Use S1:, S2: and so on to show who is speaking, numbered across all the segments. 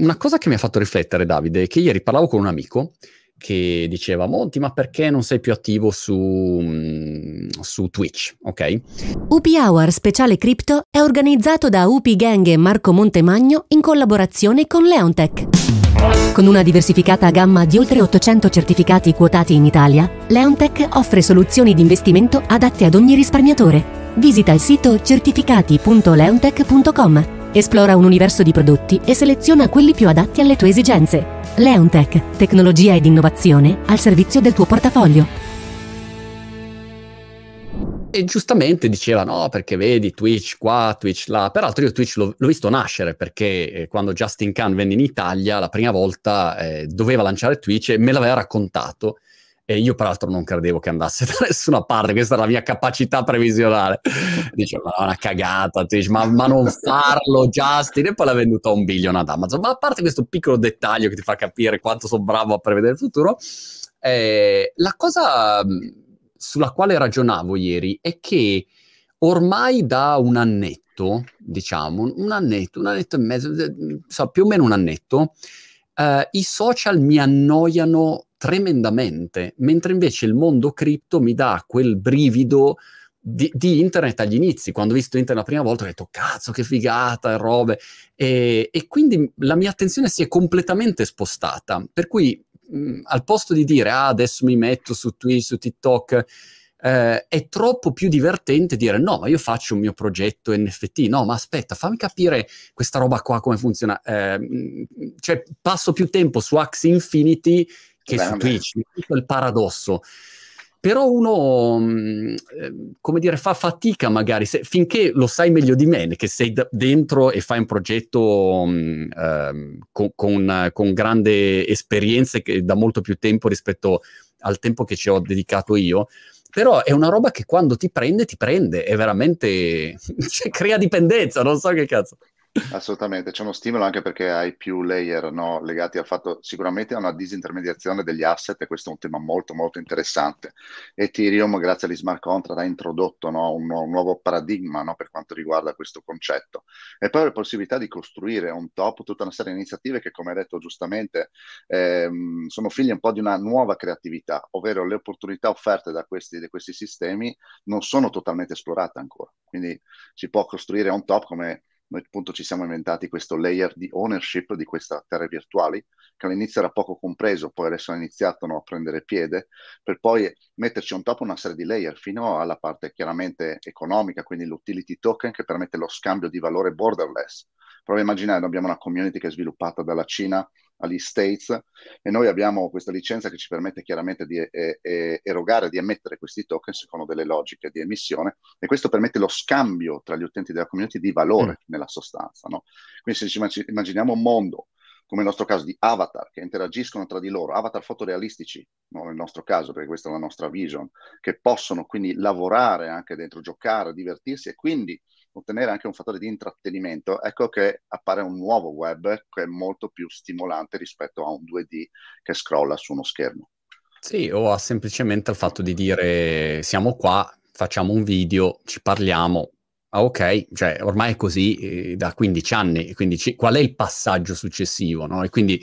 S1: Una cosa che mi ha fatto riflettere, Davide, è che ieri parlavo con un amico che diceva Monti, ma perché non sei più attivo su, mm, su Twitch, ok?
S2: UP Hour Speciale Crypto è organizzato da UP Gang e Marco Montemagno in collaborazione con Leontech. Con una diversificata gamma di oltre 800 certificati quotati in Italia, Leontech offre soluzioni di investimento adatte ad ogni risparmiatore. Visita il sito certificati.leontech.com Esplora un universo di prodotti e seleziona quelli più adatti alle tue esigenze. Leontech, tecnologia ed innovazione al servizio del tuo portafoglio.
S1: E giustamente diceva no, perché vedi Twitch qua, Twitch là. Peraltro io Twitch l'ho, l'ho visto nascere perché eh, quando Justin Khan venne in Italia la prima volta eh, doveva lanciare Twitch e me l'aveva raccontato e io peraltro non credevo che andasse da nessuna parte, questa è la mia capacità previsionale. Dicevo, ma una cagata, ma, ma, non farlo, Justin, e poi l'ha venduto a un billion ad Amazon. Ma a parte questo piccolo dettaglio che ti fa capire quanto sono bravo a prevedere il futuro, eh, la cosa sulla quale ragionavo ieri è che ormai da un annetto, diciamo, un annetto, un annetto e mezzo, so, più o meno un annetto, eh, i social mi annoiano tremendamente, mentre invece il mondo cripto mi dà quel brivido di, di, internet agli inizi. Quando ho visto internet la prima volta ho detto cazzo che figata e robe. E, e quindi la mia attenzione si è completamente spostata. Per cui mh, al posto di dire ah adesso mi metto su Twitch, su TikTok, eh, è troppo più divertente dire no, ma io faccio un mio progetto NFT, no, ma aspetta, fammi capire questa roba qua come funziona. Eh, cioè, passo più tempo su Axie Infinity che Beh, su Twitch, questo è il paradosso. Però uno, mm, ehm, come dire, fa fatica magari, se, finché lo sai meglio di me, che sei d- dentro e fai un progetto um, con, con, con, grande esperienza da molto più tempo rispetto al tempo che ci ho dedicato io, però è una roba che quando ti prende, ti prende, è veramente, cioè, crea dipendenza, non so che cazzo.
S3: Assolutamente, c'è uno stimolo anche perché hai più layer no, legati al fatto sicuramente a una disintermediazione degli asset e questo è un tema molto molto interessante. Ethereum grazie agli smart contract ha introdotto no, un, un, nuovo paradigma no, per quanto riguarda questo concetto e poi la possibilità di costruire on top tutta una serie di iniziative che come hai detto giustamente ehm, sono figlie un po' di una nuova creatività, ovvero le opportunità offerte da questi, da questi sistemi non sono totalmente esplorate ancora, quindi si può costruire on top come noi appunto ci siamo inventati questo layer di ownership di queste terre virtuali, che all'inizio era poco compreso, poi adesso hanno iniziato no, a prendere piede, per poi metterci on top una serie di layer fino alla parte chiaramente economica, quindi l'utility token che permette lo scambio di valore borderless. Prova a immaginare, noi abbiamo una community che è sviluppata dalla Cina agli States e noi abbiamo questa licenza che ci permette chiaramente di eh, eh, erogare, di emettere questi token secondo delle logiche di emissione e questo permette lo scambio tra gli utenti della community di valore mm. nella sostanza. No? Quindi se ci immaginiamo un mondo come nel nostro caso di avatar che interagiscono tra di loro, avatar fotorealistici, no, nel nostro caso, perché questa è la nostra vision, che possono quindi lavorare anche dentro, giocare, divertirsi e quindi ottenere anche un fattore di intrattenimento, ecco che appare un nuovo web che è molto più stimolante rispetto a un 2D che scrolla su uno schermo.
S1: Sì, o semplicemente il fatto di dire siamo qua, facciamo un video, ci parliamo. Ah, ok, cioè ormai è così eh, da 15 anni, quindi ci, qual è il passaggio successivo? No? E quindi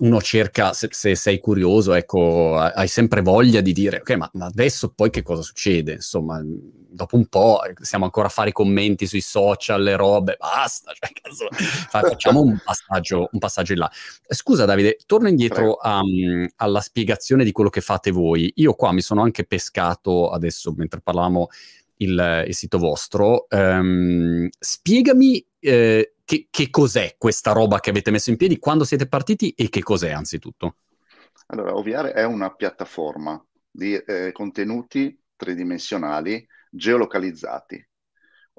S1: uno cerca, se, se, sei curioso, ecco, hai sempre voglia di dire, ok, ma, ma, adesso poi che cosa succede? Insomma, dopo un po' stiamo ancora a fare i commenti sui social, le robe, basta, cioè, cazzo, facciamo un passaggio, un passaggio in là. Scusa Davide, torno indietro um, alla spiegazione di quello che fate voi. Io qua mi sono anche pescato adesso, mentre parlavamo, il, il sito vostro. Um, spiegami... Eh, che, che, cos'è questa roba che avete messo in piedi, quando siete partiti e che cos'è anzitutto?
S3: Allora, OVR è una piattaforma di eh, contenuti tridimensionali geolocalizzati.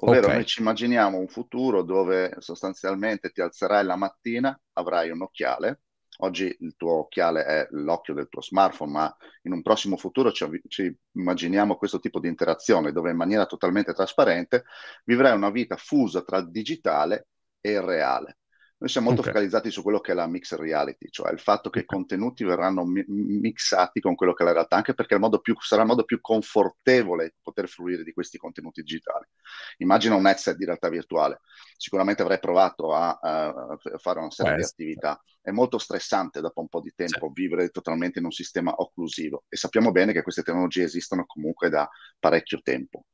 S3: Ovvero okay. noi ci immaginiamo un futuro dove sostanzialmente ti alzerai la mattina, avrai un occhiale, oggi il tuo occhiale è l'occhio del tuo smartphone, ma in un prossimo futuro ci, ci, immaginiamo questo tipo di interazione dove in maniera totalmente trasparente vivrai una vita fusa tra il digitale e il reale. Noi siamo molto okay. focalizzati su quello che è la mixed reality, cioè il fatto che i contenuti verranno mi- mixati con quello che è la realtà, anche perché il più, sarà il modo più confortevole poter fruire di questi contenuti digitali. Immagina un headset di realtà virtuale, sicuramente avrei provato a, a fare una serie Questo. di attività. È molto stressante dopo un po' di tempo sì. vivere totalmente in un sistema occlusivo e sappiamo bene che queste tecnologie esistono comunque da parecchio tempo.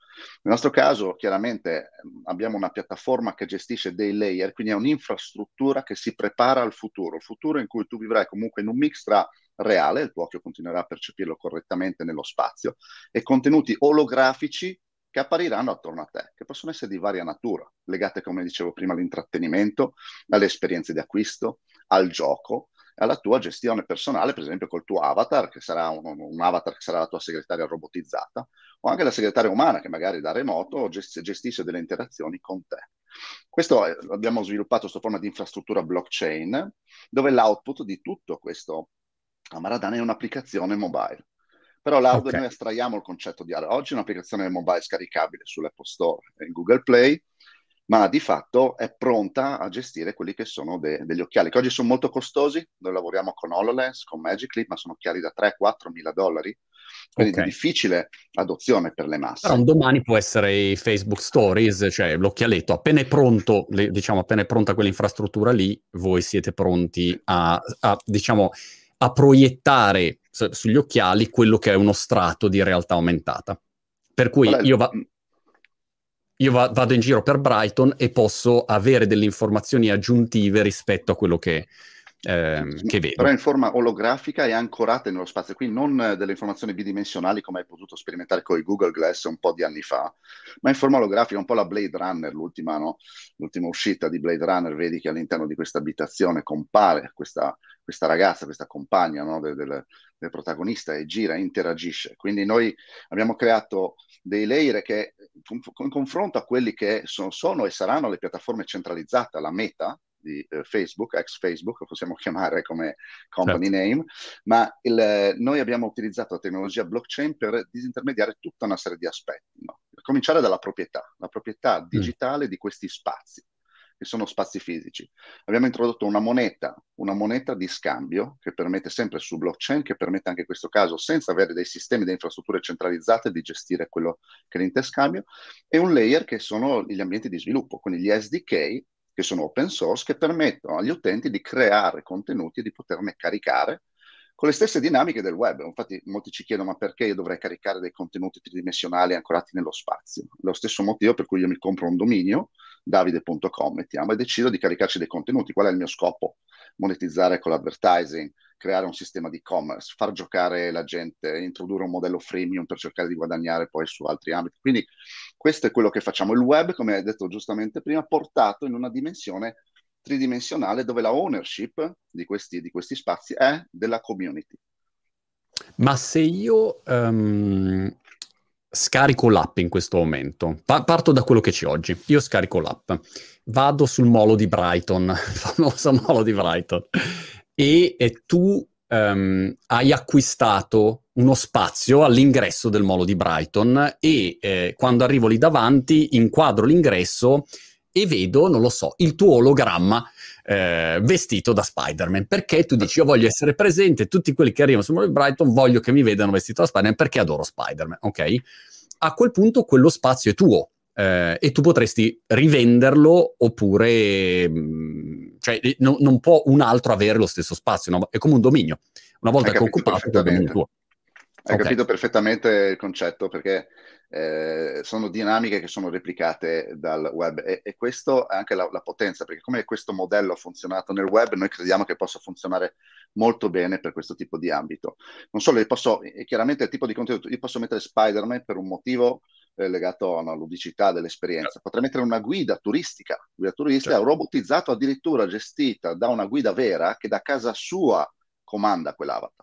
S3: Nel nostro caso, chiaramente, abbiamo una piattaforma che gestisce dei layer, quindi è un'infrastruttura che si prepara al futuro, il futuro in cui tu vivrai comunque in un mix tra reale, il tuo occhio continuerà a percepirlo correttamente nello spazio, e contenuti olografici che appariranno attorno a te, che possono essere di varia natura, legate, come dicevo prima, all'intrattenimento, alle esperienze di acquisto, al gioco, alla tua gestione personale, per esempio col tuo avatar, che sarà un, un, avatar che sarà la tua segretaria robotizzata, o anche la segretaria umana che magari da remoto gest- gestisce delle interazioni con te. Questo è, abbiamo sviluppato sotto forma di infrastruttura blockchain, dove l'output di tutto questo Amaradana è un'applicazione mobile. Però là okay. noi estraiamo il concetto di oggi è un'applicazione mobile scaricabile sull'Apple Store e in Google Play, ma di fatto è pronta a gestire quelli che sono de- degli occhiali, che oggi sono molto costosi. Noi lavoriamo con HoloLens, con Magic Leap, ma sono occhiali da 3-4 mila dollari, quindi okay. di difficile adozione per le masse.
S1: Però un domani può essere i Facebook Stories, cioè l'occhialetto, appena è pronto, le, diciamo, appena è pronta quell'infrastruttura lì, voi siete pronti a, a diciamo, a proiettare sugli occhiali quello che è uno strato di realtà aumentata. Per cui io va- io va- vado in giro per Brighton e posso avere delle informazioni aggiuntive rispetto a quello che, eh, che vedo.
S3: Però in forma olografica e ancorate nello spazio, quindi non delle informazioni bidimensionali come hai potuto sperimentare con i Google Glass un po' di anni fa, ma in forma olografica, un po' la Blade Runner, l'ultima, no? l'ultima uscita di Blade Runner, vedi che all'interno di questa abitazione compare questa, questa ragazza, questa compagna no? del, del, del protagonista e gira, interagisce. Quindi noi abbiamo creato dei layer che in confronto a quelli che sono, sono, e saranno le piattaforme centralizzate, la meta di eh, Facebook, ex Facebook, possiamo chiamare come company certo. name, ma il, noi abbiamo utilizzato la tecnologia blockchain per disintermediare tutta una serie di aspetti, no? a cominciare dalla proprietà, la proprietà mm. digitale mm. di questi spazi che sono spazi fisici. Abbiamo introdotto una moneta, una moneta di scambio che permette sempre su blockchain, che permette anche in questo caso, senza avere dei sistemi di infrastrutture centralizzate, di gestire quello che è l'interscambio, e un layer che sono gli ambienti di sviluppo, quindi gli SDK, che sono open source, che permettono agli utenti di creare contenuti e di poterne caricare con le stesse dinamiche del web. Infatti molti ci chiedono ma perché io dovrei caricare dei contenuti tridimensionali ancorati nello spazio? Lo stesso motivo per cui io mi compro un dominio, davide.com, mettiamo, e decido di caricarci dei contenuti. Qual è il mio scopo? Monetizzare con l'advertising, creare un sistema di e-commerce, far giocare la gente, introdurre un modello freemium per cercare di guadagnare poi su altri ambiti. Quindi questo è quello che facciamo. Il web, come hai detto giustamente prima, portato in una dimensione tridimensionale dove la ownership di questi, di questi spazi è della community.
S1: Ma se io um, scarico l'app in questo momento, pa- parto da quello che c'è oggi, io scarico l'app, vado sul molo di Brighton, il famoso molo di Brighton, e, e tu um, hai acquistato uno spazio all'ingresso del molo di Brighton e eh, quando arrivo lì davanti inquadro l'ingresso e vedo, non lo so, il tuo ologramma eh, vestito da Spider-Man. Perché tu dici, io voglio essere presente, tutti quelli che arrivano sul Mall Brighton voglio che mi vedano vestito da Spider-Man perché adoro Spider-Man, ok? A quel punto quello spazio è tuo. Eh, e tu potresti rivenderlo oppure mh, cioè, no, non può un altro avere lo stesso spazio, no? è come un dominio. Una volta che è occupato è tuo.
S3: Hai okay. capito perfettamente il concetto perché eh, sono dinamiche che sono replicate dal web e, e questo è anche la, la, potenza, perché come questo modello ha funzionato nel web, noi crediamo che possa funzionare molto bene per questo tipo di ambito. Non solo, posso, chiaramente il tipo di contenuto, io posso mettere Spider-Man per un motivo eh, legato a una ludicità dell'esperienza, certo. potrei mettere una guida turistica, guida turistica certo. robotizzato addirittura gestita da una guida vera che da casa sua comanda quell'avatar.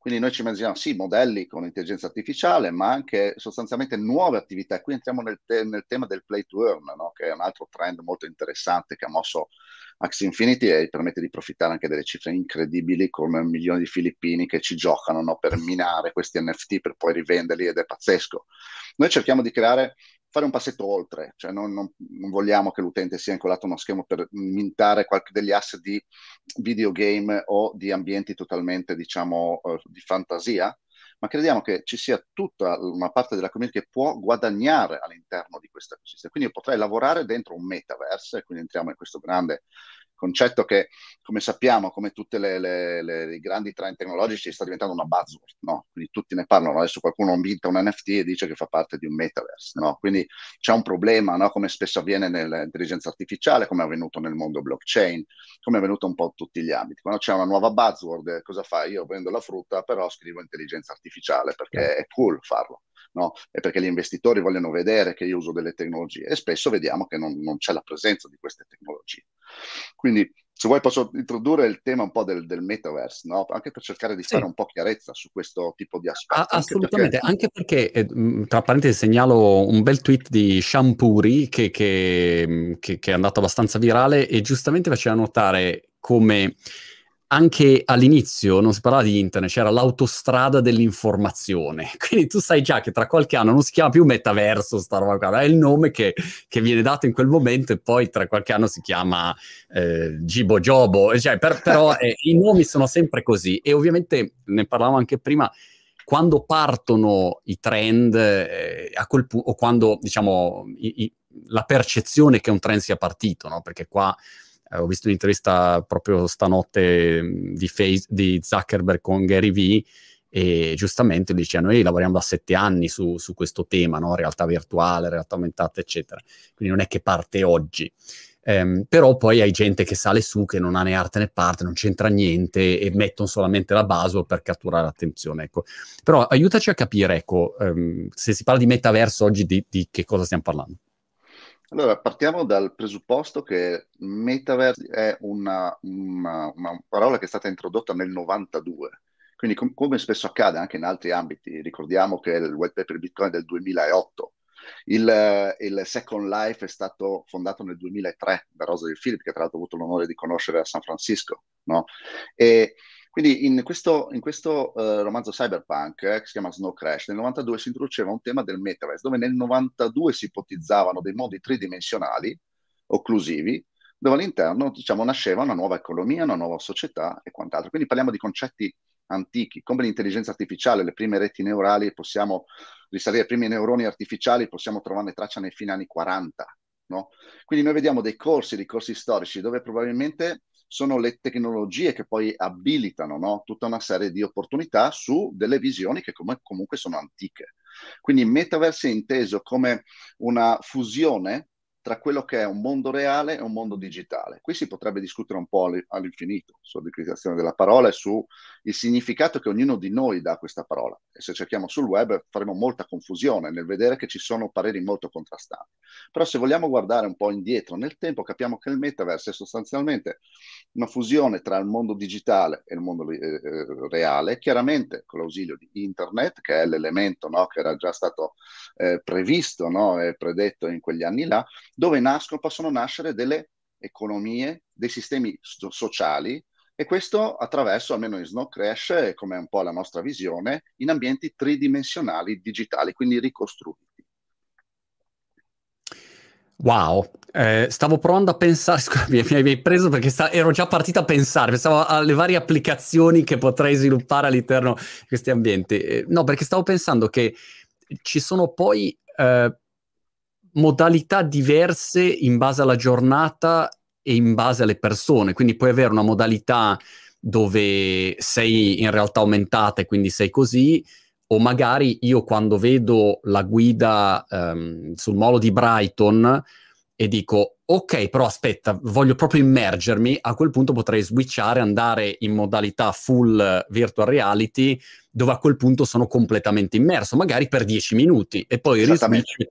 S3: Quindi noi ci immaginiamo sì, modelli con intelligenza artificiale, ma anche sostanzialmente nuove attività. Qui entriamo nel, te- nel tema del play to earn, no? che è un altro trend molto interessante che ha mosso Axie Infinity e permette di approfittare anche delle cifre incredibili con milioni di filippini che ci giocano no? per minare questi NFT per poi rivenderli ed è pazzesco. Noi cerchiamo di creare fare un passetto oltre, cioè non, non, non, vogliamo che l'utente sia incollato a uno schermo per mintare qualche degli asset di videogame o di ambienti totalmente, diciamo, uh, di fantasia, ma crediamo che ci sia tutta una parte della community che può guadagnare all'interno di questo ecosistema. Quindi io potrei lavorare dentro un metaverse, quindi entriamo in questo grande concetto che, come sappiamo, come tutti i grandi trend tecnologici, sta diventando una buzzword, no? Quindi tutti ne parlano, adesso qualcuno invita un NFT e dice che fa parte di un metaverse, no? Quindi c'è un problema, no? Come spesso avviene nell'intelligenza artificiale, come è avvenuto nel mondo blockchain, come è avvenuto un po' in tutti gli ambiti. Quando c'è una nuova buzzword, cosa fai? Io prendo la frutta, però scrivo intelligenza artificiale perché è cool farlo no? e perché gli investitori vogliono vedere che io uso delle tecnologie e spesso vediamo che non, non c'è la presenza di queste tecnologie. Quindi se vuoi posso introdurre il tema un po' del, del metaverse, no? anche per cercare di sì. fare un po' chiarezza su questo tipo di aspetti.
S1: Ah, assolutamente, anche perché, anche perché eh, tra parentesi segnalo un bel tweet di Shampuri che, che, che, che è andato abbastanza virale e giustamente faceva notare come anche all'inizio non si parlava di internet, c'era l'autostrada dell'informazione. Quindi tu sai già che tra qualche anno non si chiama più metaverso, sta roba qua, è il nome che, che, viene dato in quel momento e poi tra qualche anno si chiama eh, Gibo Jobo. Cioè, per, però eh, i nomi sono sempre così. E ovviamente ne parlavamo anche prima. Quando partono i trend, eh, a quel pu- o quando diciamo i, i, la percezione che un trend sia partito, no? perché qua eh, ho visto un'intervista proprio stanotte mm, di, Face, di Zuckerberg con Gary Vee e giustamente dice noi lavoriamo da sette anni su, su questo tema, no? realtà virtuale, realtà aumentata, eccetera. Quindi non è che parte oggi. Um, però poi hai gente che sale su, che non ha né arte né parte, non c'entra niente e mettono solamente la base per catturare l'attenzione. Ecco. Però aiutaci a capire, ecco, um, se si parla di metaverso oggi, di, di che cosa stiamo parlando.
S3: Allora, partiamo dal presupposto che metaverse è una, una, una parola che è stata introdotta nel 92. Quindi, com- come spesso accade anche in altri ambiti, ricordiamo che il white paper Bitcoin è del 2008. Il, il, Second Life è stato fondato nel 2003 da Rosa Philip, che tra l'altro ho avuto l'onore di conoscere a San Francisco. No? E quindi in questo, in questo uh, romanzo cyberpunk, eh, che si chiama Snow Crash, nel 92 si introduceva un tema del metaverse, dove nel 92 si ipotizzavano dei mondi tridimensionali, occlusivi, dove all'interno diciamo, nasceva una nuova economia, una nuova società e quant'altro. Quindi parliamo di concetti antichi, come l'intelligenza artificiale, le prime reti neurali, possiamo risalire ai primi neuroni artificiali, possiamo trovarne traccia nei fine anni 40. No? Quindi noi vediamo dei corsi, dei corsi storici, dove probabilmente sono le tecnologie che poi abilitano no? tutta una serie di opportunità su delle visioni che com- comunque sono antiche. Quindi metaverse è inteso come una fusione tra quello che è un mondo reale e un mondo digitale. Qui si potrebbe discutere un po' all'infinito sulla declinazione della parola e sul significato che ognuno di noi dà a questa parola. E se cerchiamo sul web faremo molta confusione nel vedere che ci sono pareri molto contrastanti. Però se vogliamo guardare un po' indietro nel tempo, capiamo che il metaverse è sostanzialmente una fusione tra il mondo digitale e il mondo eh, eh reale, chiaramente con l'ausilio di internet, che è l'elemento no, che era già stato eh, previsto no, e predetto in quegli anni là, dove nascono, possono nascere delle economie, dei sistemi so- sociali e questo attraverso, almeno in Snow Crash, come è un po' la nostra visione, in ambienti tridimensionali digitali, quindi ricostruiti.
S1: Wow, eh, stavo provando a pensare, scusa, mi, mi hai preso perché sta, ero già partito a pensare, pensavo alle varie applicazioni che potrei sviluppare all'interno di questi ambienti. Eh, no, perché stavo pensando che ci sono poi eh, modalità diverse in base alla giornata e in base alle persone. Quindi puoi avere una modalità dove sei in realtà aumentata e quindi sei così, o magari io quando vedo la guida um, sul molo di Brighton e dico ok, però aspetta, voglio proprio immergermi, a quel punto potrei switchare, andare in modalità full virtual reality, dove a quel punto sono completamente immerso, magari per 10 minuti, e poi riswitch.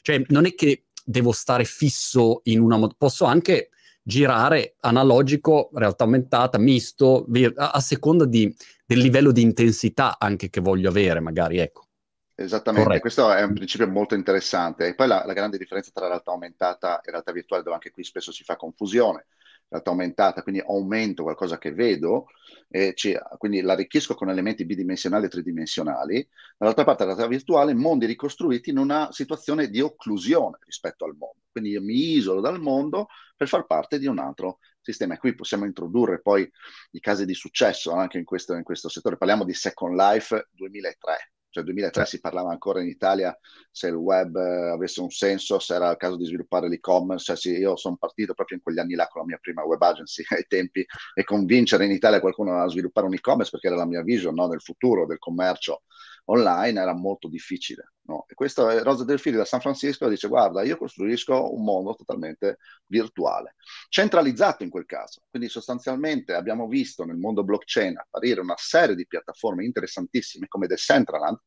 S1: Cioè, non è che devo stare fisso in una mod- posso anche girare analogico, realtà aumentata, misto, vir- a-, a seconda di, del livello di intensità anche che voglio avere, magari, ecco.
S3: Esattamente, Corretto. questo è un principio molto interessante. E poi la, la, grande differenza tra realtà aumentata e realtà virtuale, dove anche qui spesso si fa confusione. realtà aumentata, quindi aumento qualcosa che vedo, e ci, quindi l'arricchisco con elementi bidimensionali e tridimensionali, dall'altra parte la realtà virtuale, mondi ricostruiti in una situazione di occlusione rispetto al mondo. Quindi io mi isolo dal mondo per far parte di un altro sistema. E qui possiamo introdurre poi i casi di successo anche in questo, in questo settore. Parliamo di Second Life 2003 cioè 2003 si parlava ancora in Italia se il web eh, avesse un senso, se era il caso di sviluppare l'e-commerce. Cioè, sì, io sono partito proprio in quegli anni là con la mia prima web agency ai tempi e convincere in Italia qualcuno a sviluppare un e-commerce perché era la mia vision no, del futuro del commercio online era molto difficile. No? E questo è Rosa Del Fili da San Francisco dice guarda io costruisco un mondo totalmente virtuale, centralizzato in quel caso. Quindi sostanzialmente abbiamo visto nel mondo blockchain apparire una serie di piattaforme interessantissime come Decentraland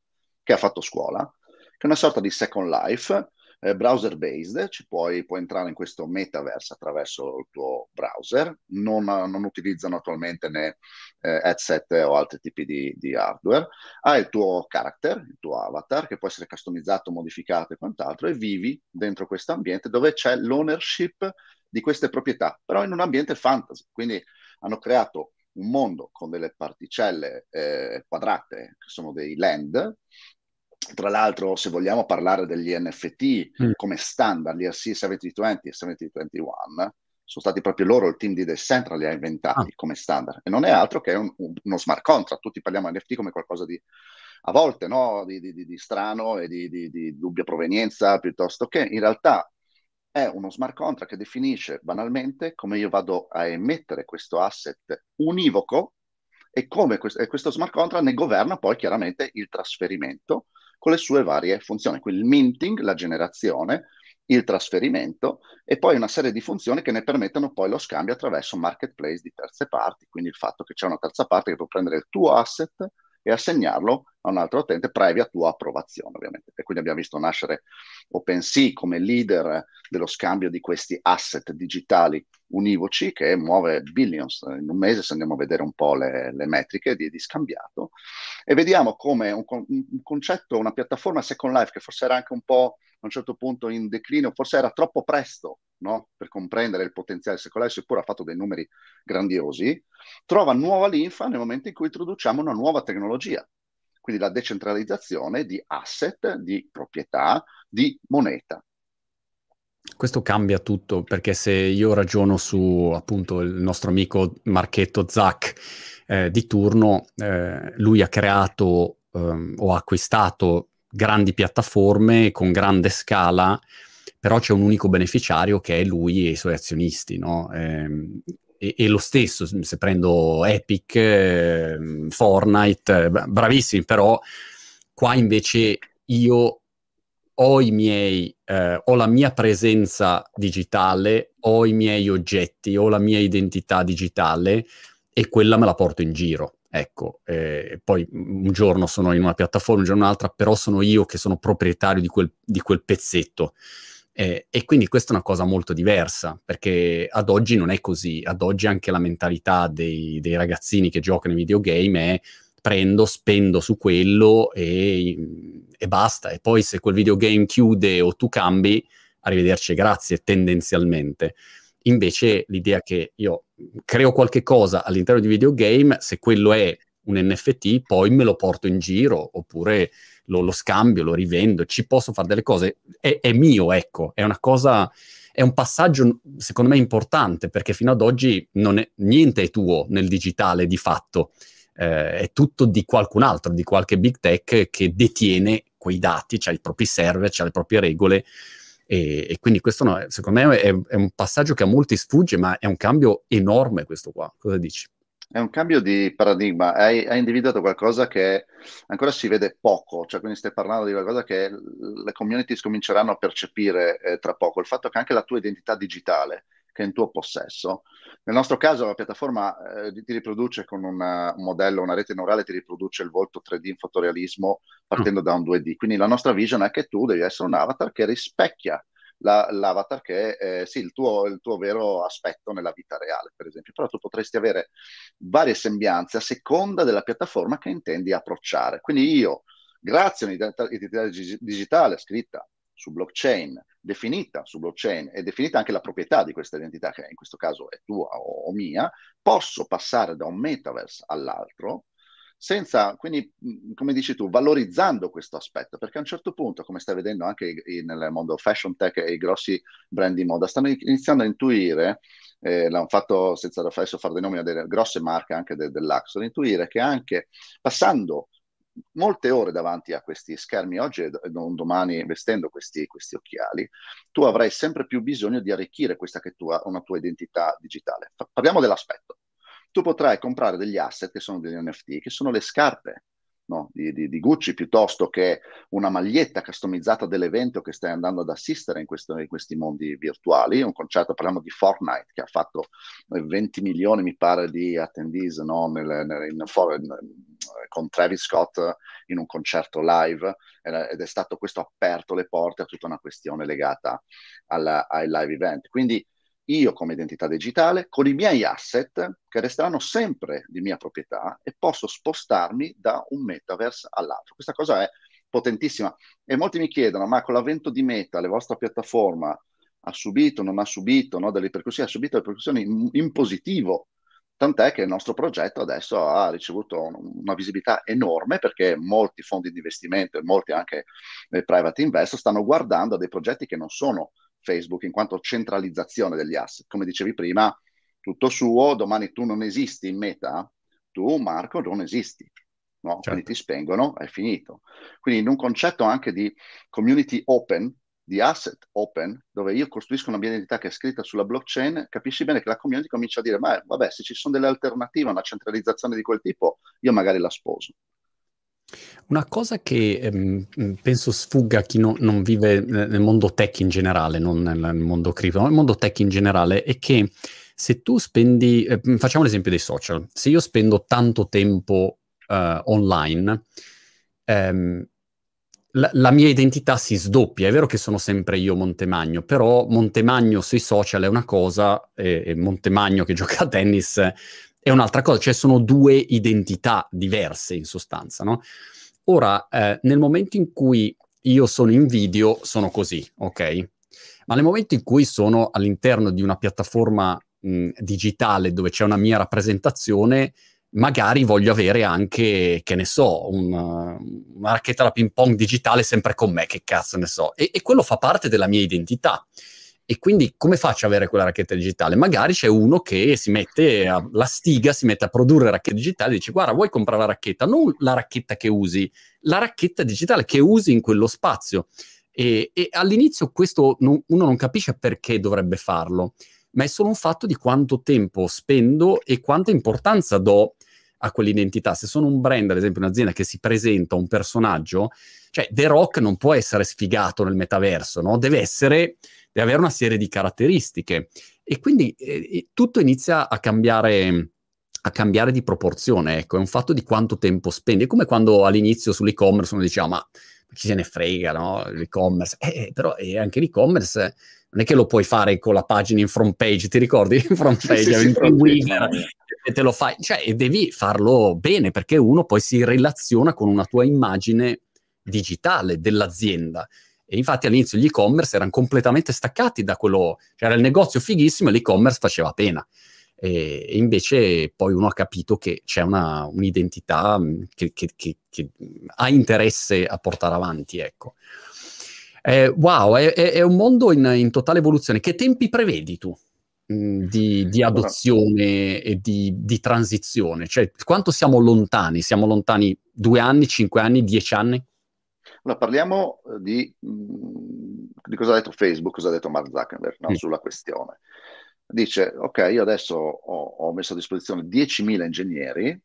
S3: che ha fatto scuola, che è una sorta di Second Life eh, browser based, ci puoi, puoi, entrare in questo metaverse attraverso il tuo browser, non, non utilizzano attualmente né eh, headset o altri tipi di, di, hardware, hai il tuo character, il tuo avatar che può essere customizzato, modificato e quant'altro e vivi dentro questo ambiente dove c'è l'ownership di queste proprietà, però in un ambiente fantasy, quindi hanno creato un mondo con delle particelle eh, quadrate che sono dei land tra l'altro, se vogliamo parlare degli NFT mm. come standard, gli RC 7020 e 7021, sono stati proprio loro, il team di Decentral, li ha inventati ah. come standard. E non è altro che un, uno smart contract. Tutti parliamo di NFT come qualcosa di, a volte, no? di, di, di, strano e di, dubbia provenienza, piuttosto che in realtà è uno smart contract che definisce banalmente come io vado a emettere questo asset univoco e come questo, e questo smart contract ne governa poi chiaramente il trasferimento con le sue varie funzioni. Quindi il minting, la generazione, il trasferimento e poi una serie di funzioni che ne permettono poi lo scambio attraverso marketplace di terze parti, quindi il fatto che c'è una terza parte che può prendere il tuo asset e assegnarlo a un altro utente previa tua approvazione, ovviamente. E quindi abbiamo visto nascere OpenSea come leader dello scambio di questi asset digitali univoci che muove billions in un mese, se andiamo a vedere un po' le, le metriche di, di, scambiato, e vediamo come un, un, concetto, una piattaforma Second Life, che forse era anche un po' a un certo punto in declino, forse era troppo presto no? per comprendere il potenziale Second Life, seppur ha fatto dei numeri grandiosi, trova nuova linfa nel momento in cui introduciamo una nuova tecnologia, quindi la decentralizzazione di asset, di proprietà, di moneta.
S1: Questo cambia tutto perché se io ragiono su appunto il nostro amico Marchetto Zac eh, di turno, eh, lui ha creato ehm, o ha acquistato grandi piattaforme con grande scala, però c'è un unico beneficiario che è lui e i suoi azionisti, no? Eh, e, e, lo stesso, se prendo Epic, eh, Fortnite, bravissimi, però qua invece io ho i miei, eh, ho la mia presenza digitale, ho i miei oggetti, ho la mia identità digitale e quella me la porto in giro. Ecco, eh, poi un giorno sono in una piattaforma, un giorno in un'altra, però sono io che sono proprietario di quel, di quel pezzetto. Eh, e quindi questa è una cosa molto diversa, perché ad oggi non è così. Ad oggi anche la mentalità dei, dei ragazzini che giocano ai videogame è prendo, spendo su quello e, e, basta. E poi se quel videogame chiude o tu cambi, arrivederci grazie, tendenzialmente. Invece l'idea che io creo qualche cosa all'interno di videogame, se quello è un NFT, poi me lo porto in giro oppure lo, lo scambio, lo rivendo, ci posso fare delle cose, è, è mio, ecco, è una cosa è un passaggio secondo me importante perché fino ad oggi è, niente è tuo nel digitale di fatto eh, è tutto di qualcun altro, di qualche big tech che detiene quei dati, ha i propri server, ha le proprie regole. E, e quindi questo no, secondo me è, è, un passaggio che a molti sfugge, ma è un cambio enorme questo qua. Cosa dici?
S3: È un cambio di paradigma, hai, hai, individuato qualcosa che ancora si vede poco, cioè quindi stai parlando di qualcosa che le community cominceranno a percepire eh, tra poco, il fatto che anche la tua identità digitale che è in tuo possesso. Nel nostro caso la piattaforma eh, ti riproduce con una, un modello, una rete neurale, ti riproduce il volto 3D in fotorealismo partendo mm. da un 2D. Quindi la nostra vision è che tu devi essere un avatar che rispecchia la, l'avatar che è eh, sì, il, tuo, il tuo vero aspetto nella vita reale, per esempio. Però tu potresti avere varie sembianze a seconda della piattaforma che intendi approcciare. Quindi io, grazie a un'identità digitale scritta su blockchain, definita su blockchain e definita anche la proprietà di questa identità, che in questo caso è tua o, o mia, posso passare da un metaverse all'altro senza, quindi, come dici tu, valorizzando questo aspetto, perché a un certo punto, come stai vedendo anche nel mondo fashion tech e i grossi brand di moda, stanno iniziando a intuire, eh, l'hanno fatto senza adesso fare dei nomi, delle grosse marche anche de- dell'Axon, intuire che anche passando molte ore davanti a questi schermi oggi e non domani vestendo questi, questi, occhiali, tu avrai sempre più bisogno di arricchire questa che tua, una tua identità digitale. Parliamo dell'aspetto tu potrai comprare degli asset che sono degli NFT, che sono le scarpe no? di, di, di, Gucci, piuttosto che una maglietta customizzata dell'evento che stai andando ad assistere in, questo, in questi mondi virtuali. Un concerto, parliamo di Fortnite, che ha fatto 20 milioni, mi pare, di attendees no? nel, nel, in, for, con Travis Scott in un concerto live ed è stato questo aperto le porte a tutta una questione legata alla, ai live event. Quindi io come identità digitale con i miei asset che resteranno sempre di mia proprietà e posso spostarmi da un metaverse all'altro. Questa cosa è potentissima. E molti mi chiedono ma con l'avvento di Meta, la vostra piattaforma ha subito, non ha subito no, delle ripercussioni, ha subito ripercussioni in, in positivo. Tant'è che il nostro progetto adesso ha ricevuto una visibilità enorme perché molti fondi di investimento e molti anche private investor stanno guardando a dei progetti che non sono Facebook in quanto centralizzazione degli asset. Come dicevi prima, tutto suo, domani tu non esisti in meta, tu Marco non esisti. No? Certo. Quindi ti spengono, è finito. Quindi in un concetto anche di community open, di asset open, dove io costruisco una mia identità che è scritta sulla blockchain, capisci bene che la community comincia a dire, ma vabbè, se ci sono delle alternative a una centralizzazione di quel tipo, io magari la sposo.
S1: Una cosa che ehm, penso sfugga a chi no, non vive nel mondo tech in generale, non nel mondo cripto, ma nel mondo tech in generale, è che se tu spendi, eh, facciamo l'esempio dei social, se io spendo tanto tempo uh, online, ehm, la, la, mia identità si sdoppia. È vero che sono sempre io Montemagno, però Montemagno sui social è una cosa e, e Montemagno che gioca a tennis è un'altra cosa, cioè sono due identità diverse in sostanza, no? Ora, eh, nel momento in cui io sono in video, sono così, ok? Ma nel momento in cui sono all'interno di una piattaforma mh, digitale dove c'è una mia rappresentazione, magari voglio avere anche, che ne so, un, una racchetta da ping pong digitale sempre con me, che cazzo ne so. E, e quello fa parte della mia identità. E quindi come faccio ad avere quella racchetta digitale? Magari c'è uno che si mette a, la stiga, si mette a produrre racchette digitali e dice guarda vuoi comprare la racchetta? Non la racchetta che usi, la racchetta digitale che usi in quello spazio. E, e all'inizio questo non, uno non capisce perché dovrebbe farlo, ma è solo un fatto di quanto tempo spendo e quanta importanza do a quell'identità. Se sono un brand, ad esempio un'azienda che si presenta un personaggio, cioè The Rock non può essere sfigato nel metaverso, no? Deve essere deve avere una serie di caratteristiche e quindi eh, tutto inizia a cambiare a cambiare di proporzione, ecco, è un fatto di quanto tempo spendi. È come quando all'inizio sull'e-commerce uno diceva, ma chi se ne frega, no? L'e-commerce. Eh, eh però eh, anche l'e-commerce non è che lo puoi fare con la pagina in front page, ti ricordi? In front page, sì, sì, in front page. e te lo fai, cioè, devi farlo bene, perché uno poi si relaziona con una tua immagine digitale dell'azienda. E infatti all'inizio gli e-commerce erano completamente staccati da quello, cioè era il negozio fighissimo e l'e-commerce faceva pena. E, e invece poi uno ha capito che c'è una, un'identità mm, che, che, che, che, ha interesse a portare avanti, ecco. Eh, wow, è, è, un mondo in, in, totale evoluzione. Che tempi prevedi tu mh, mm, di, di, adozione e di, di, transizione? Cioè, quanto siamo lontani? Siamo lontani due anni, cinque anni, dieci anni?
S3: Allora, parliamo eh, di, mm, di, cosa ha detto Facebook, cosa ha detto Mark Zuckerberg no? mm. sulla questione. Dice, ok, io adesso ho, ho messo a disposizione 10.000 ingegneri,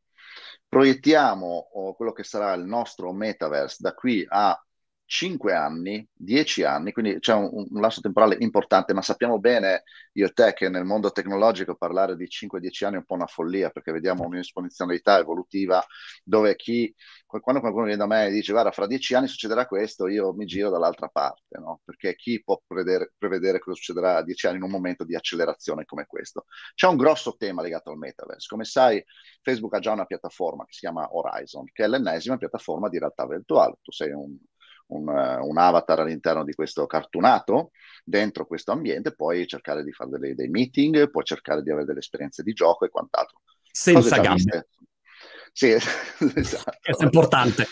S3: proiettiamo oh, quello che sarà il nostro metaverse da qui a 5 anni, 10 anni, quindi c'è un, un, lasso temporale importante, ma sappiamo bene io e te che nel mondo tecnologico parlare di 5-10 anni è un po' una follia, perché vediamo un'esponenzialità evolutiva dove chi, quando qualcuno viene da me e dice guarda fra 10 anni succederà questo, io mi giro dall'altra parte, no? perché chi può prevedere, prevedere cosa succederà a 10 anni in un momento di accelerazione come questo? C'è un grosso tema legato al metaverse, come sai Facebook ha già una piattaforma che si chiama Horizon, che è l'ennesima piattaforma di realtà virtuale, tu sei un un, un, avatar all'interno di questo cartunato, dentro questo ambiente, puoi cercare di fare delle, dei meeting, puoi cercare di avere delle esperienze di gioco e quant'altro.
S1: Senza gambe.
S3: Sì, esatto.
S1: È importante.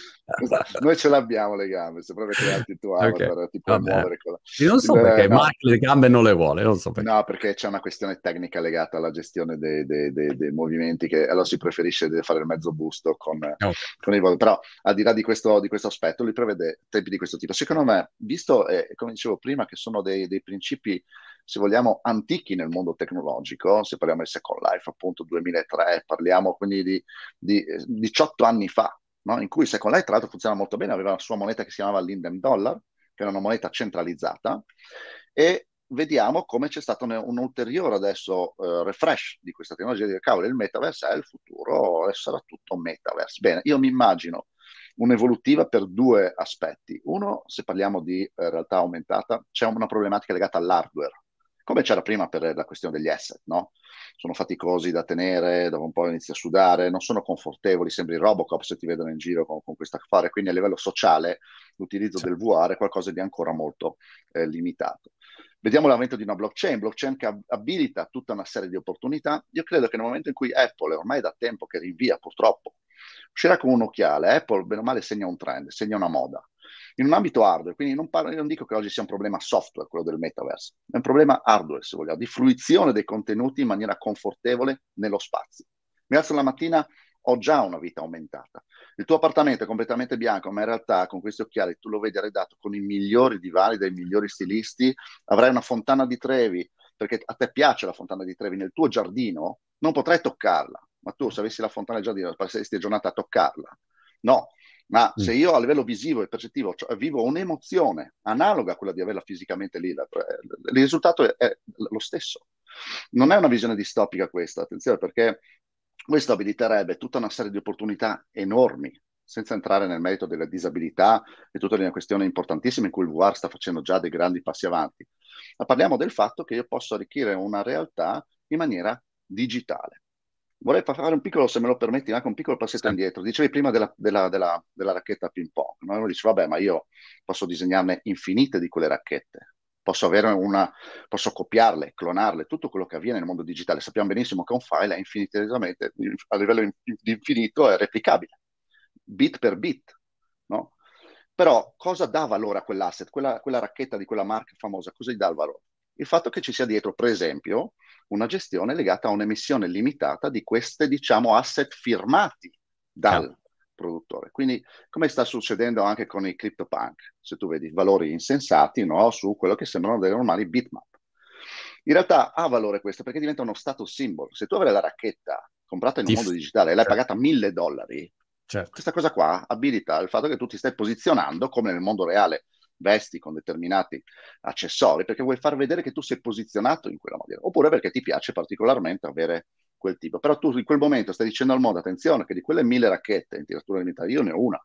S3: Noi ce l'abbiamo le gambe, se proprio crearti il tuo avatar, okay. ti puoi muovere con la...
S1: Non so il, perché no. Mark le gambe non le vuole, non so perché.
S3: No, perché c'è una questione tecnica legata alla gestione dei, dei, dei, dei movimenti, che allora si preferisce fare il mezzo busto con, okay. con i voli. Però al di là di questo, di questo, aspetto, lui prevede tempi di questo tipo. Secondo me, visto, eh, come dicevo prima, che sono dei, dei principi se vogliamo, antichi nel mondo tecnologico, se parliamo di Second Life, appunto 2003, parliamo quindi di, di 18 anni fa, no? in cui Second Life tra l'altro funziona molto bene, aveva la sua moneta che si chiamava Linden Dollar, che era una moneta centralizzata, e vediamo come c'è stato un, ulteriore adesso uh, refresh di questa tecnologia, di cavolo, il metaverse è il futuro, sarà tutto metaverse. Bene, io mi immagino un'evolutiva per due aspetti. Uno, se parliamo di eh, realtà aumentata, c'è una problematica legata all'hardware come c'era prima per la questione degli asset, no? Sono faticosi da tenere, dopo un po' inizia a sudare, non sono confortevoli, sembri Robocop se ti vedono in giro con, con questo affare, quindi a livello sociale l'utilizzo sì. del VR è qualcosa di ancora molto eh, limitato. Vediamo l'avvento di una blockchain, blockchain che abilita tutta una serie di opportunità. Io credo che nel momento in cui Apple, è ormai da tempo che rinvia purtroppo, uscirà con un occhiale, Apple bene o male segna un trend, segna una moda in un ambito hardware, quindi non, parlo, non dico che oggi sia un problema software, quello del metaverse, è un problema hardware, se vogliamo, di fruizione dei contenuti in maniera confortevole nello spazio. Mi alzo la mattina, ho già una vita aumentata. Il tuo appartamento è completamente bianco, ma in realtà con questi occhiali tu lo vedi arredato con i migliori divani dai migliori stilisti, avrai una fontana di Trevi, perché a te piace la fontana di Trevi nel tuo giardino, non potrai toccarla, ma tu se avessi la fontana del giardino passeresti giornata a toccarla. No, ma mm. se io a livello visivo e percettivo cioè, vivo un'emozione analoga a quella di averla fisicamente lì, il risultato è, è lo stesso. Non è una visione distopica questa, attenzione, perché questo abiliterebbe tutta una serie di opportunità enormi, senza entrare nel merito delle disabilità e tutte le questioni importantissime in cui il VR sta facendo già dei grandi passi avanti. Ma parliamo del fatto che io posso arricchire una realtà in maniera digitale. Vorrei fare un piccolo, se me lo permetti, anche un piccolo passetto sì. indietro. Dicevi prima della, della, della, della racchetta ping pong. No? Uno dice, vabbè, ma io posso disegnarne infinite di quelle racchette. Posso, avere una, posso copiarle, clonarle, tutto quello che avviene nel mondo digitale. Sappiamo benissimo che un file è infinitesimamente, a livello di infinito, è replicabile, bit per bit. No? Però cosa dà valore a quell'asset, quella, quella racchetta di quella marca famosa? Cosa gli dà il valore? Il fatto che ci sia dietro, per esempio, una gestione legata a un'emissione limitata di queste, diciamo, asset firmati dal ah. produttore. Quindi, come sta succedendo anche con i CryptoPunk, se tu vedi valori insensati no, su quello che sembrano delle normali bitmap. In realtà ha valore questo perché diventa uno status symbol. Se tu avrai la racchetta comprata in un mondo digitale e l'hai certo. pagata mille dollari, certo. questa cosa qua abilita il fatto che tu ti stai posizionando come nel mondo reale vesti con determinati accessori, perché vuoi far vedere che tu sei posizionato in quella maniera, oppure perché ti piace particolarmente avere quel tipo. Però tu in quel momento stai dicendo al mondo, attenzione, che di quelle mille racchette in tiratura limitata io ne ho una.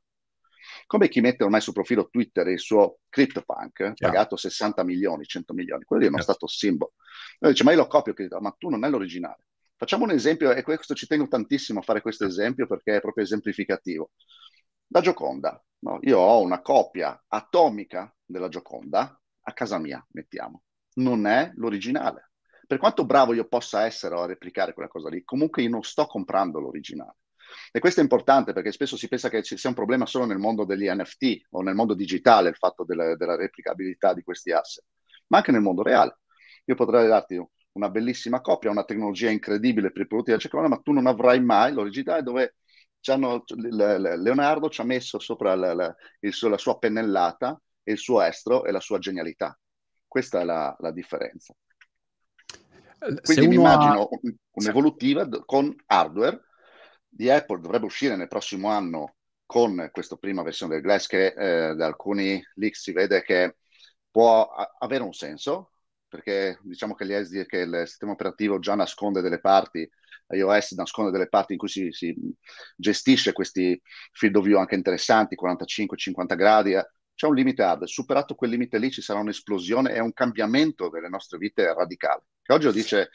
S3: Come chi mette ormai sul profilo Twitter il suo CryptoPunk, yeah. pagato 60 milioni, 100 milioni, quello lì è uno yeah. status symbol. Lui dice, ma io lo copio, ma tu non è l'originale. Facciamo un esempio, e questo ci tengo tantissimo a fare questo esempio perché è proprio esemplificativo. La Gioconda, no? io ho una copia atomica della Gioconda a casa mia, mettiamo. Non è l'originale. Per quanto bravo io possa essere a replicare quella cosa lì, comunque io non sto comprando l'originale. E questo è importante perché spesso si pensa che ci sia un problema solo nel mondo degli NFT o nel mondo digitale, il fatto della, della replicabilità di questi asset, ma anche nel mondo reale. Io potrei darti una bellissima copia, una tecnologia incredibile per i prodotti della Gioconda, ma tu non avrai mai l'originale dove Leonardo ci ha messo sopra la, la, il, la, sua pennellata, il suo estro e la sua genialità. Questa è la, la differenza. Quindi mi immagino ha... un'evolutiva con hardware di Apple, dovrebbe uscire nel prossimo anno con questa prima versione del Glass che eh, da alcuni leaks si vede che può a- avere un senso, perché diciamo che, SD, che il sistema operativo già nasconde delle parti iOS nasconde delle parti in cui si, si gestisce questi field of view anche interessanti, 45-50 gradi, eh. c'è un limite hard, superato quel limite lì ci sarà un'esplosione e un cambiamento delle nostre vite radicale. Che oggi dice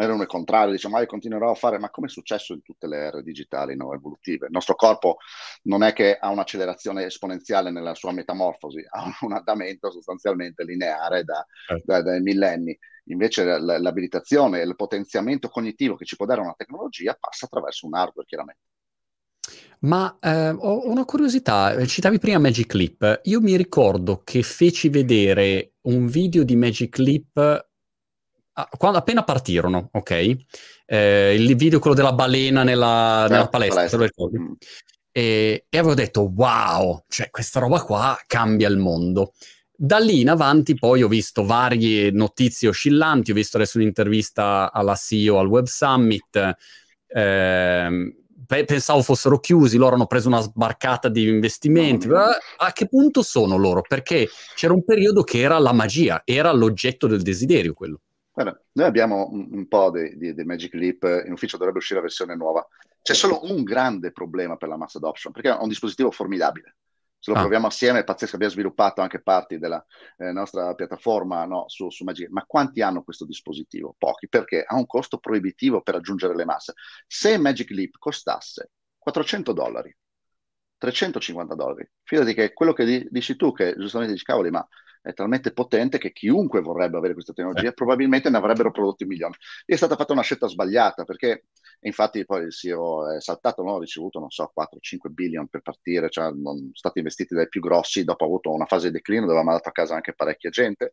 S3: magari uno è contrario, dice ma io continuerò a fare, ma come è successo in tutte le ere digitali no, evolutive? Il nostro corpo non è che ha un'accelerazione esponenziale nella sua metamorfosi, ha un, andamento sostanzialmente lineare da, certo. da, dai millenni. Invece l'abilitazione e il potenziamento cognitivo che ci può dare una tecnologia passa attraverso un hardware, chiaramente.
S1: Ma eh, ho una curiosità, citavi prima Magic Leap, io mi ricordo che feci vedere un video di Magic Leap quando, appena partirono, ok? Eh, il video quello della balena nella, nella palestra, palestra. Mm. E, e, avevo detto, wow, cioè questa roba qua cambia il mondo. Da lì in avanti poi ho visto varie notizie oscillanti, ho visto adesso un'intervista alla CEO al Web Summit, eh, pensavo fossero chiusi, loro hanno preso una sbarcata di investimenti. No. A che punto sono loro? Perché c'era un periodo che era la magia, era l'oggetto del desiderio quello.
S3: Guarda, noi abbiamo un, un po' di, di, di, Magic Leap, in ufficio dovrebbe uscire la versione nuova. C'è solo un grande problema per la mass adoption, perché è un dispositivo formidabile. Se lo ah. proviamo assieme è pazzesco, abbiamo sviluppato anche parti della eh, nostra piattaforma no, su, su Magic Ma quanti hanno questo dispositivo? Pochi, perché ha un costo proibitivo per raggiungere le masse. Se Magic Leap costasse 400 dollari, 350 dollari, fidati che quello che dici tu, che giustamente dici, cavoli, ma è talmente potente che chiunque vorrebbe avere questa tecnologia eh. probabilmente ne avrebbero prodotti milioni. E è stata fatta una scelta sbagliata perché infatti poi il CEO è saltato, no? ha ricevuto non so 4-5 billion per partire, cioè sono stati investiti dai più grossi, dopo ha avuto una fase di declino dove ha mandato a casa anche parecchia gente,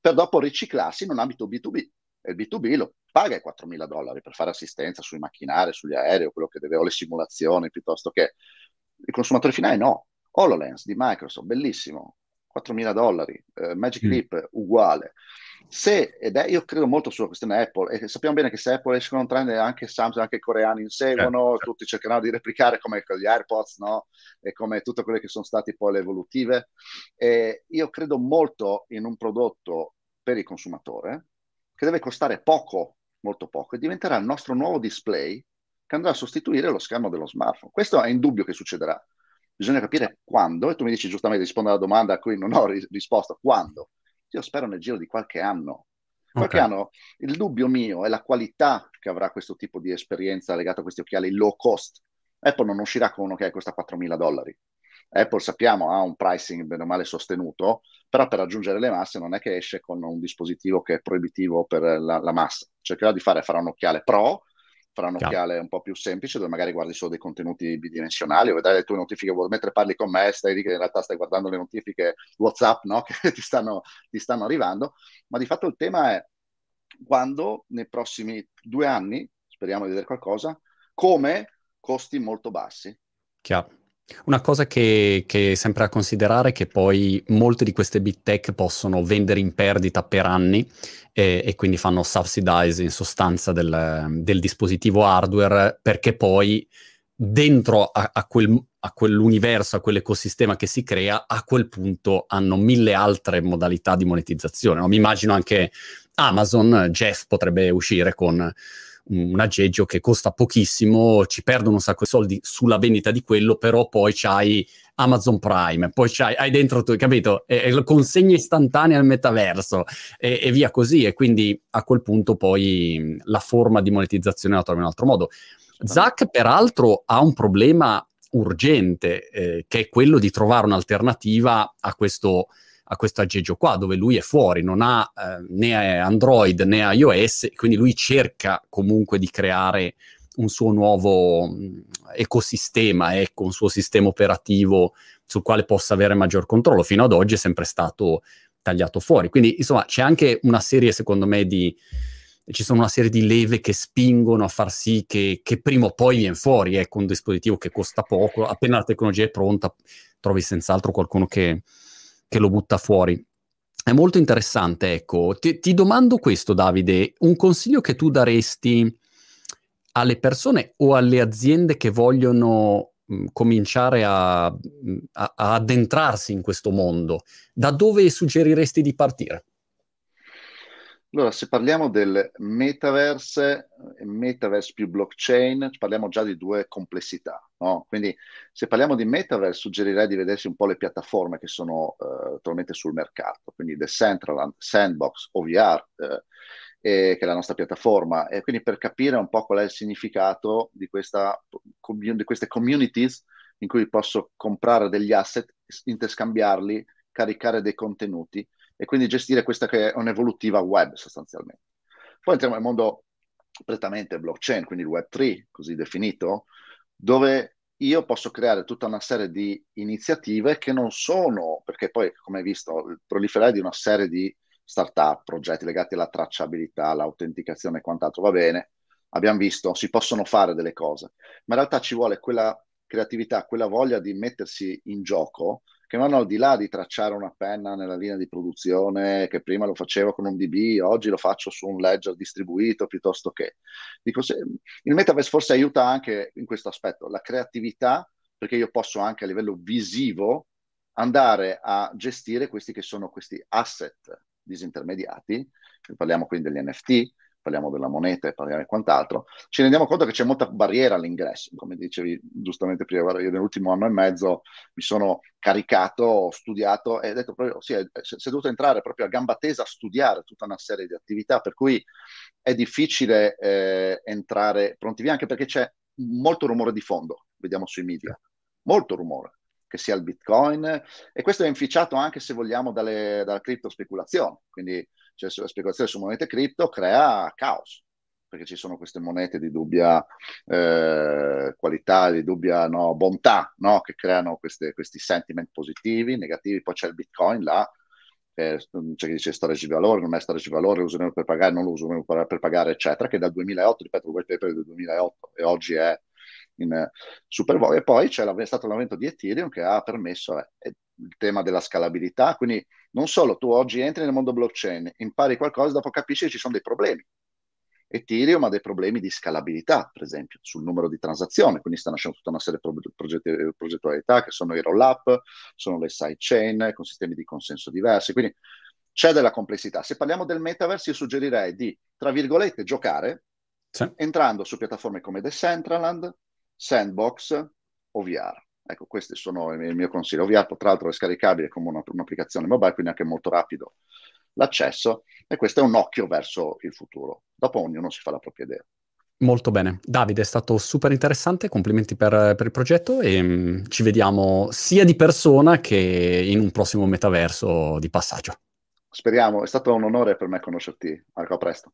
S3: per dopo riciclarsi in un ambito B2B. E il B2B lo paga i 4.000 dollari per fare assistenza sui macchinari, sugli aerei, quello che deve, o le simulazioni, piuttosto che il consumatore finale no. HoloLens di Microsoft, bellissimo, 4.000 dollari, eh, Magic mm. Leap uguale. Se, ed è, io credo molto sulla questione Apple, e sappiamo bene che se Apple esce con un trend, anche Samsung, anche i coreani inseguono, certo. tutti cercheranno di replicare come gli AirPods, no? E come tutte quelle che sono state poi le evolutive. E io credo molto in un prodotto per il consumatore che deve costare poco, molto poco, e diventerà il nostro nuovo display che andrà a sostituire lo schermo dello smartphone. Questo è indubbio che succederà bisogna capire quando, e tu mi dici giustamente rispondo alla domanda a cui non ho ri- risposto, quando? Io spero nel giro di qualche anno. Qualche okay. anno, il dubbio mio è la qualità che avrà questo tipo di esperienza legata a questi occhiali low cost. Apple non uscirà con uno che costa 4.000 dollari. Apple sappiamo ha un pricing bene o male sostenuto, però per raggiungere le masse non è che esce con un dispositivo che è proibitivo per la, la massa. Cercherà di fare, farà un occhiale pro, farà un occhiale un po' più semplice dove magari guardi solo dei contenuti bidimensionali o vedrai le tue notifiche mentre parli con me stai lì che in realtà stai guardando le notifiche WhatsApp no? che ti stanno, ti stanno arrivando ma di fatto il tema è quando nei prossimi due anni speriamo di vedere qualcosa come costi molto bassi
S1: Chiaro. Una cosa che, che, è sempre da considerare è che poi molte di queste big tech possono vendere in perdita per anni e, e quindi fanno subsidize in sostanza del, del, dispositivo hardware perché poi dentro a, a, quel, a, quell'universo, a quell'ecosistema che si crea, a quel punto hanno mille altre modalità di monetizzazione. No? Mi immagino anche Amazon, Jeff potrebbe uscire con un aggeggio che costa pochissimo, ci perdono un sacco di soldi sulla vendita di quello, però poi c'hai Amazon Prime, poi c'hai, hai dentro tu, capito? E, e consegna istantanea al metaverso e, e, via così. E quindi a quel punto poi la forma di monetizzazione la trovi in un altro modo. Zach, peraltro, ha un problema urgente, eh, che è quello di trovare un'alternativa a questo a questo aggeggio qua, dove lui è fuori, non ha eh, né Android né iOS, quindi lui cerca comunque di creare un suo nuovo mh, ecosistema, ecco, un suo sistema operativo sul quale possa avere maggior controllo. Fino ad oggi è sempre stato tagliato fuori. Quindi, insomma, c'è anche una serie, secondo me, di ci sono una serie di leve che spingono a far sì che, che prima o poi viene fuori, ecco, un dispositivo che costa poco, appena la tecnologia è pronta, trovi senz'altro qualcuno che, che lo butta fuori. È molto interessante, ecco. Ti, ti domando questo, Davide, un consiglio che tu daresti alle persone o alle aziende che vogliono cominciare a, a, a addentrarsi in questo mondo, da dove suggeriresti di partire?
S3: Allora, se parliamo del metaverse, metaverse più blockchain, parliamo già di due complessità. No? Quindi, se parliamo di metaverse, suggerirei di vedersi un po' le piattaforme che sono uh, attualmente sul mercato, quindi Decentraland, Sandbox, OVR. Uh, che è la nostra piattaforma. E quindi per capire un po' qual è il significato di, questa, di queste communities in cui posso comprare degli asset, interscambiarli, caricare dei contenuti e quindi gestire questa che è un'evolutiva web sostanzialmente. Poi entriamo nel mondo prettamente blockchain, quindi il web 3 così definito, dove io posso creare tutta una serie di iniziative che non sono, perché poi come hai visto, il proliferare di una serie di startup, progetti legati alla tracciabilità, all'autenticazione e quant'altro va bene, abbiamo visto, si possono fare delle cose, ma in realtà ci vuole quella creatività, quella voglia di mettersi in gioco che vanno al di là di tracciare una penna nella linea di produzione che prima lo facevo con un DB, oggi lo faccio su un ledger distribuito piuttosto che. Dico, se, il metaverse forse aiuta anche in questo aspetto, la creatività, perché io posso anche a livello visivo andare a gestire questi che sono questi asset disintermediati, parliamo quindi degli NFT, parliamo della moneta e parliamo di quant'altro, ci rendiamo conto che c'è molta barriera all'ingresso. Come dicevi giustamente prima, io nell'ultimo anno e mezzo mi sono caricato, ho studiato e ho detto proprio, sì, si è dovuto entrare proprio a gamba tesa a studiare tutta una serie di attività, per cui è difficile eh, entrare pronti via, anche perché c'è molto rumore di fondo, vediamo sui media, molto rumore che sia il bitcoin e questo è inficiato anche se vogliamo dalle, dalla cripto speculazione quindi cioè la speculazione su monete cripto crea caos, perché ci sono queste monete di dubbia eh, qualità, di dubbia no, bontà, no? che creano queste, questi sentiment positivi, negativi, poi c'è il bitcoin là, eh, c'è chi dice storage di valore, non è storage di valore, lo useremo per pagare, non lo useremo per, pagare, eccetera, che dal 2008, ripeto, il white paper del 2008 e oggi è in uh, super vogue. E poi c'è stato l'aumento di Ethereum che ha permesso eh, il tema della scalabilità, quindi non solo tu oggi entri nel mondo blockchain, impari qualcosa, dopo capisci che ci sono dei problemi. Ethereum ha dei problemi di scalabilità, per esempio, sul numero di transazioni, quindi sta nascendo tutta una serie di progettualità che sono i roll-up, sono le sidechain con sistemi di consenso diversi, quindi c'è della complessità. Se parliamo del metaverse, io suggerirei di, tra virgolette, giocare sì. entrando su piattaforme come Decentraland, Sandbox o VR. Ecco, questi sono il mio consiglio. VR, tra l'altro, è scaricabile come una, un'applicazione mobile, quindi anche molto rapido l'accesso. E questo è un occhio verso il futuro. Dopo ognuno si fa la propria idea.
S1: Molto bene. Davide, è stato super interessante, complimenti per, per il progetto e um, ci vediamo sia di persona che in un prossimo metaverso di passaggio.
S3: Speriamo, è stato un onore per me conoscerti. A presto.